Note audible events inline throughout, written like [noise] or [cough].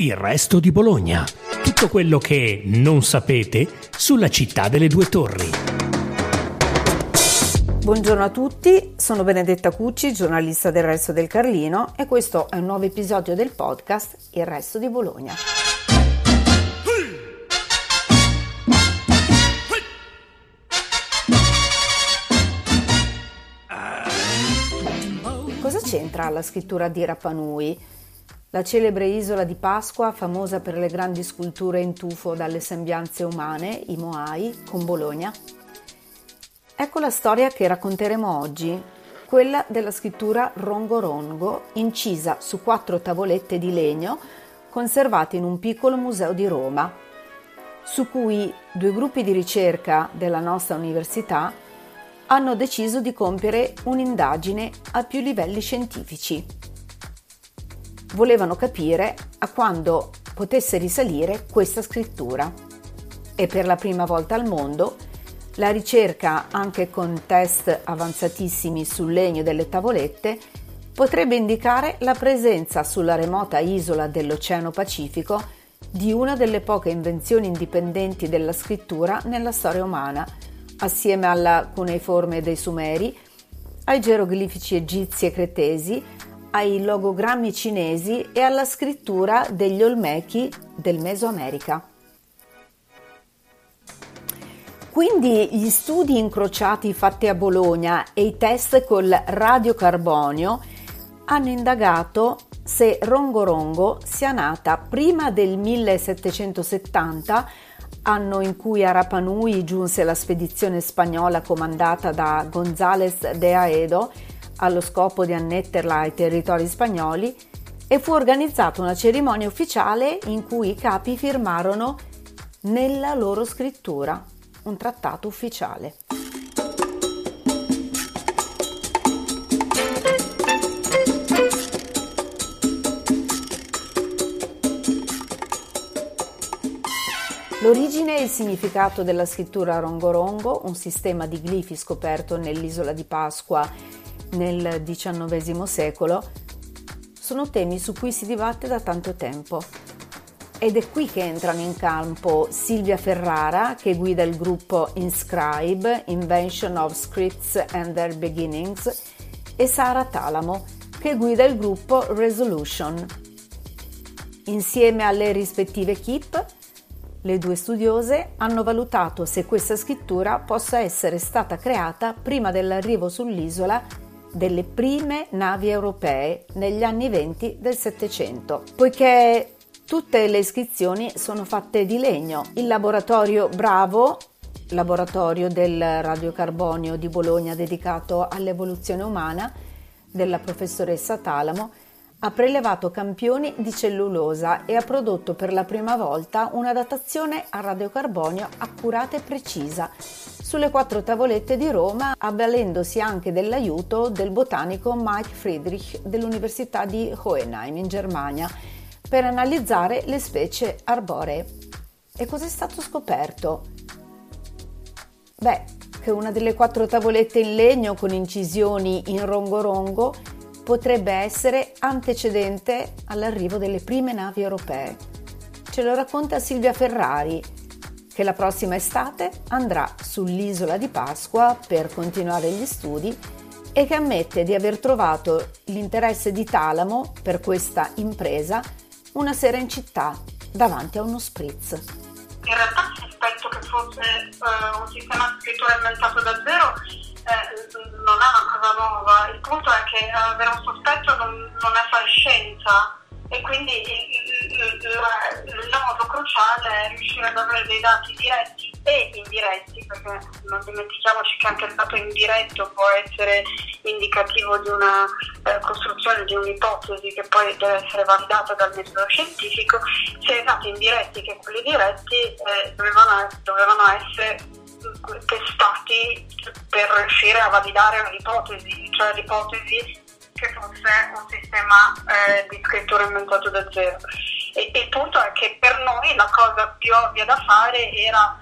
Il resto di Bologna. Tutto quello che non sapete sulla città delle due torri. Buongiorno a tutti, sono Benedetta Cucci, giornalista del Resto del Carlino e questo è un nuovo episodio del podcast Il resto di Bologna. Cosa c'entra la scrittura di Rapanui? La celebre isola di Pasqua, famosa per le grandi sculture in tufo dalle sembianze umane, i Moai, con Bologna. Ecco la storia che racconteremo oggi, quella della scrittura Rongo Rongo, incisa su quattro tavolette di legno conservate in un piccolo museo di Roma, su cui due gruppi di ricerca della nostra università hanno deciso di compiere un'indagine a più livelli scientifici volevano capire a quando potesse risalire questa scrittura. E per la prima volta al mondo la ricerca, anche con test avanzatissimi sul legno delle tavolette, potrebbe indicare la presenza sulla remota isola dell'Oceano Pacifico di una delle poche invenzioni indipendenti della scrittura nella storia umana, assieme alla cuneiforme dei Sumeri, ai geroglifici egizi e cretesi, ai logogrammi cinesi e alla scrittura degli Olmechi del Mesoamerica. Quindi gli studi incrociati fatti a Bologna e i test col radiocarbonio hanno indagato se Rongorongo sia nata prima del 1770, anno in cui a Rapanui giunse la spedizione spagnola comandata da González de Aedo, allo scopo di annetterla ai territori spagnoli e fu organizzata una cerimonia ufficiale in cui i capi firmarono nella loro scrittura un trattato ufficiale. L'origine e il significato della scrittura rongorongo, un sistema di glifi scoperto nell'isola di Pasqua nel XIX secolo, sono temi su cui si dibatte da tanto tempo. Ed è qui che entrano in campo Silvia Ferrara, che guida il gruppo Inscribe, Invention of Scripts and Their Beginnings, e Sara Talamo, che guida il gruppo Resolution. Insieme alle rispettive equip, le due studiose hanno valutato se questa scrittura possa essere stata creata prima dell'arrivo sull'isola delle prime navi europee negli anni 20 del Settecento, poiché tutte le iscrizioni sono fatte di legno. Il laboratorio Bravo, laboratorio del radiocarbonio di Bologna dedicato all'evoluzione umana della professoressa Talamo, ha prelevato campioni di cellulosa e ha prodotto per la prima volta una datazione a radiocarbonio accurata e precisa sulle quattro tavolette di Roma, avvalendosi anche dell'aiuto del botanico Mike Friedrich dell'Università di Hohenheim in Germania per analizzare le specie arboree. E cos'è stato scoperto? Beh, che una delle quattro tavolette in legno con incisioni in rongo-rongo potrebbe essere antecedente all'arrivo delle prime navi europee. Ce lo racconta Silvia Ferrari, che la prossima estate andrà sull'isola di Pasqua per continuare gli studi e che ammette di aver trovato l'interesse di Talamo per questa impresa una sera in città davanti a uno spritz. In realtà il sospetto che fosse uh, un sistema di inventato da zero eh, non è una cosa nuova, il punto è che avere un sospetto non, non è fare scienza e quindi il, il, nodo cruciale è riuscire ad avere dei dati diretti e indiretti, perché non dimentichiamoci che anche il dato indiretto può essere indicativo di una eh, costruzione di un'ipotesi che poi deve essere validata dal metodo scientifico, sia i dati indiretti che quelli diretti eh, dovevano, dovevano essere testati per riuscire a validare l'ipotesi, cioè l'ipotesi che fosse un sistema eh, di scrittura inventato da zero. E, il punto è che per noi la cosa più ovvia da fare era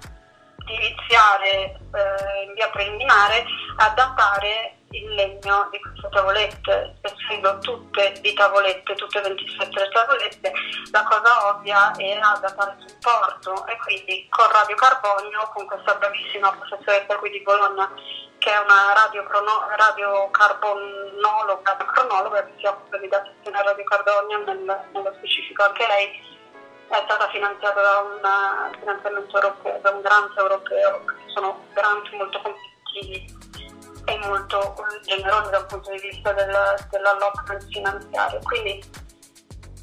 iniziare eh, in via preliminare a datare il legno di queste tavolette, essendo tutte di tavolette, tutte 27 le tavolette, la cosa ovvia era datare supporto e quindi con Radio Carbonio, con questa bravissima professoressa qui di Bologna, che è una radiocarbonologa, cronologa che si occupa di datazione Radio Carbonio, nel, nello specifico anche lei, è stata finanziata da un finanziamento europeo, da un grant europeo, sono grant molto competitivi e molto generosi dal punto di vista del, dell'allotment finanziario. Quindi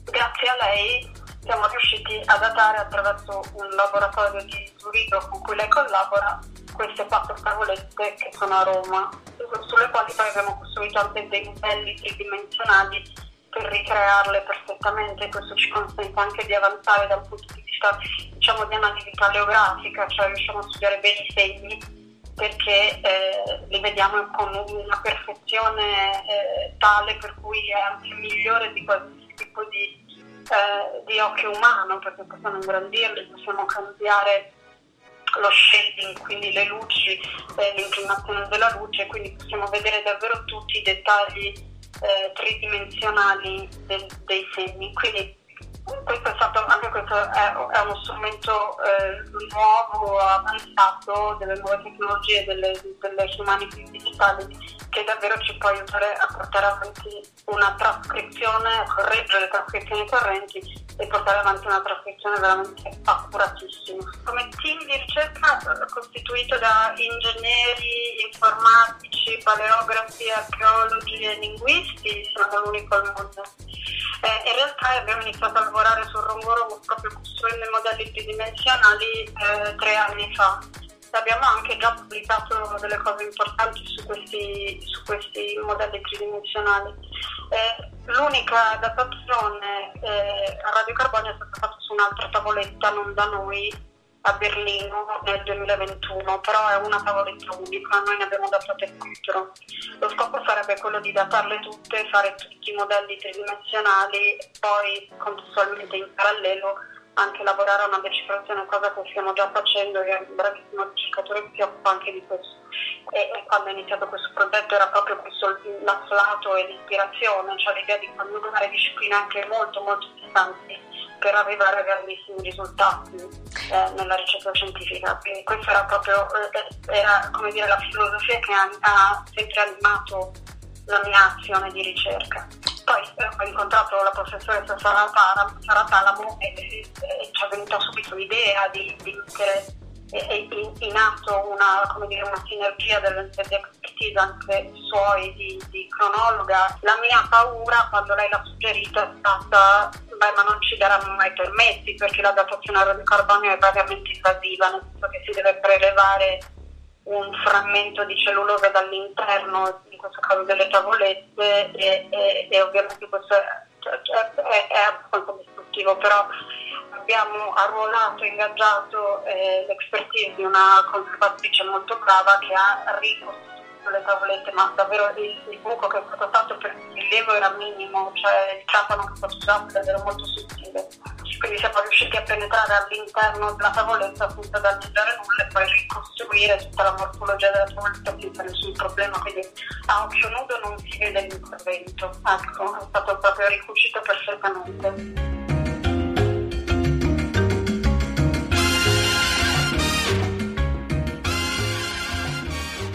grazie a lei siamo riusciti a datare attraverso un laboratorio di Zurigo con cui lei collabora queste quattro tavolette che sono a Roma, sulle quali poi abbiamo costruito anche dei modelli tridimensionali per ricrearle perfettamente, questo ci consente anche di avanzare dal punto di vista diciamo, di analisi paleografica, cioè riusciamo a studiare bene i segni perché eh, li vediamo con una perfezione eh, tale per cui è anche migliore di qualsiasi tipo di, eh, di occhio umano, perché possiamo ingrandirli, possiamo cambiare lo shading, quindi le luci, eh, l'inclinazione della luce, quindi possiamo vedere davvero tutti i dettagli eh, tridimensionali del, dei segni. Quindi questo è stato, anche questo è, è uno strumento eh, nuovo, avanzato delle nuove tecnologie, delle, delle humanities digitali che davvero ci può aiutare a portare avanti una trascrizione, correggere le trascrizioni correnti e portare avanti una trascrizione veramente accuratissima. Come team di ricerca eh, costituito da ingegneri, informatici, paleografi, archeologi e linguisti, siamo l'unico al mondo. Eh, in realtà abbiamo iniziato a lavorare sul Rongorongo proprio costruendo i modelli tridimensionali eh, tre anni fa. Abbiamo anche già pubblicato delle cose importanti su questi, su questi modelli tridimensionali. Eh, l'unica datazione eh, a radiocarbonio è stata fatta su un'altra tavoletta, non da noi, a Berlino nel 2021, però è una tavoletta unica, noi ne abbiamo datate quattro. Lo scopo sarebbe quello di datarle tutte, fare tutti i modelli tridimensionali e poi contestualmente in parallelo anche lavorare a una decifrazione, cosa che stiamo già facendo e un bravissimo ricercatore si occupa anche di questo. E, e, quando è iniziato questo progetto era proprio questo l'afflato e l'ispirazione, cioè l'idea di coniugare discipline anche molto molto distanti per arrivare a grandissimi risultati eh, nella ricerca scientifica. Quindi questa era proprio eh, era, dire, la filosofia che ha, ha sempre animato la mia azione di ricerca. Poi eh, ho incontrato la professoressa Sara, Sara Talamo e, e, e, ci è venuta subito l'idea di, di mettere in, in atto una, dire, una sinergia delle, delle expertise anche suoi di, di, cronologa. La mia paura quando lei l'ha suggerito è stata ma non ci daranno mai permessi perché la datazione a radiocarbonio è vagamente invasiva, nel senso che si deve prelevare un frammento di cellulosa dall'interno, in questo caso delle tavolette, e, e, e ovviamente questo è, cioè, è, è, abbastanza distruttivo, però abbiamo arruolato, ingaggiato eh, l'expertise di una conservatrice molto brava che ha ricostruito le tavolette, ma davvero il, il buco che è stato fatto per il rilievo era minimo, cioè il trapano che è stato usato era davvero molto sottile. Quindi siamo riusciti a penetrare all'interno della tavoletta senza danneggiare nulla e poi ricostruire tutta la morfologia della tavoletta senza nessun problema, quindi a occhio nudo non si vede l'intervento, ecco, è stato proprio ricucito perfettamente.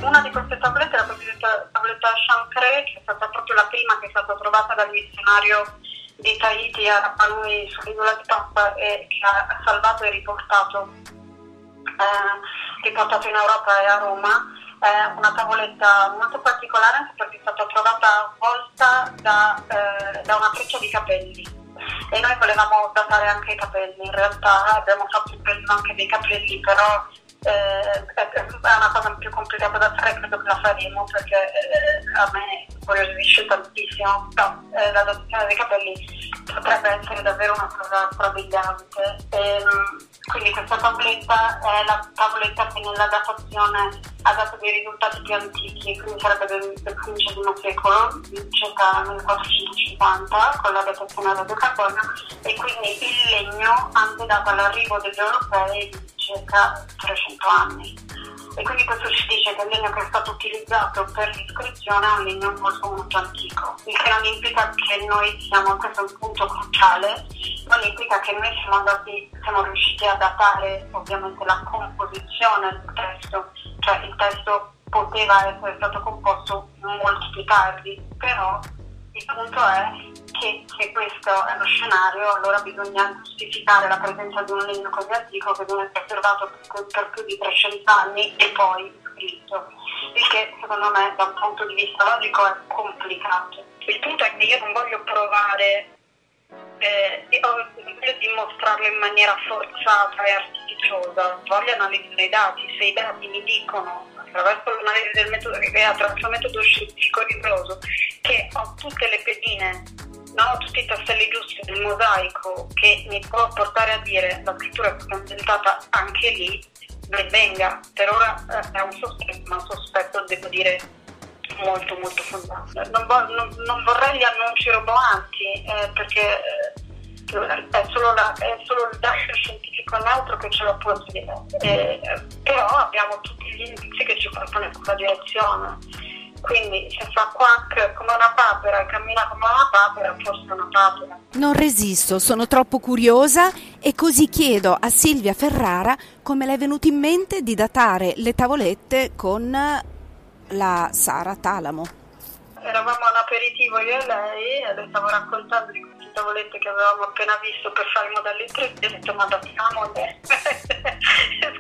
Una di queste tavolette è la cosiddetta tavoletta Chancre, che è stata proprio la prima che è stata trovata dal missionario di Tahiti a Rapa Nui sull'isola di Papa e che ha salvato e riportato, eh, riportato in Europa e a Roma. È una tavoletta molto particolare anche perché è stata trovata avvolta da, eh, da una freccia di capelli e noi volevamo datare anche i capelli, in realtà abbiamo fatto il anche dei capelli, però eh, è una cosa più complicata da fare, credo che la faremo perché eh, a me incuriosisce tantissimo, però eh, l'adozione dei capelli potrebbe essere davvero una cosa strabiliante. Ehm, quindi questa tavoletta è la tavoletta che nella datazione ha dato dei risultati più antichi, quindi sarebbe del, del secolo, circa nel 450, con la datazione a radiocarbonio, e quindi il legno antedato all'arrivo degli europei circa 300 anni. e quindi questo ci dice che il legno che è stato utilizzato per l'iscrizione è un legno molto molto antico, il che non implica che noi siamo, questo è un punto cruciale, non implica che noi siamo, andati, siamo riusciti a datare ovviamente la composizione del testo, cioè il testo poteva essere stato composto molto più tardi, però il punto è che se questo è lo scenario, allora bisogna giustificare la presenza di un legno così antico che viene preservato per più di 300 anni e poi scritto, il che secondo me da un punto di vista logico è complicato. Il punto è che io non voglio provare, eh, voglio dimostrarlo in maniera forzata e artificiosa, voglio analizzare i dati, se i dati mi dicono attraverso l'analisi del metodo che attraverso il metodo scientifico rigoroso che ho tutte le pedine no, tutti i tasselli giusti del mosaico che mi può portare a dire la scrittura è ambientata anche lì, ben venga. Per ora eh, è un sospetto, ma un sospetto devo dire molto molto fondato. Non, vo- non, non, vorrei gli annunci roboanti eh, perché eh, è, solo la, è, solo il dato scientifico neutro che ce lo può dire, eh, però abbiamo tutti gli indizi che ci portano in quella direzione quindi se fa quack come una papera e cammina come una papera, forse è una papera. Non resisto, sono troppo curiosa e così chiedo a Silvia Ferrara come le è venuto in mente di datare le tavolette con la Sara Talamo. Eravamo all'aperitivo io e lei e le stavo raccontando di tavolette che avevamo appena visto per fare 3D e ho detto ma datiamole. [laughs]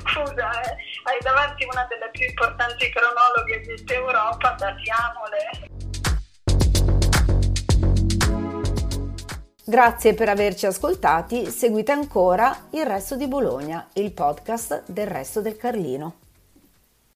Scusa, eh hai davanti una delle più importanti cronologhe di Europa, datiamole. Grazie per averci ascoltati, seguite ancora Il Resto di Bologna, il podcast del Resto del Carlino.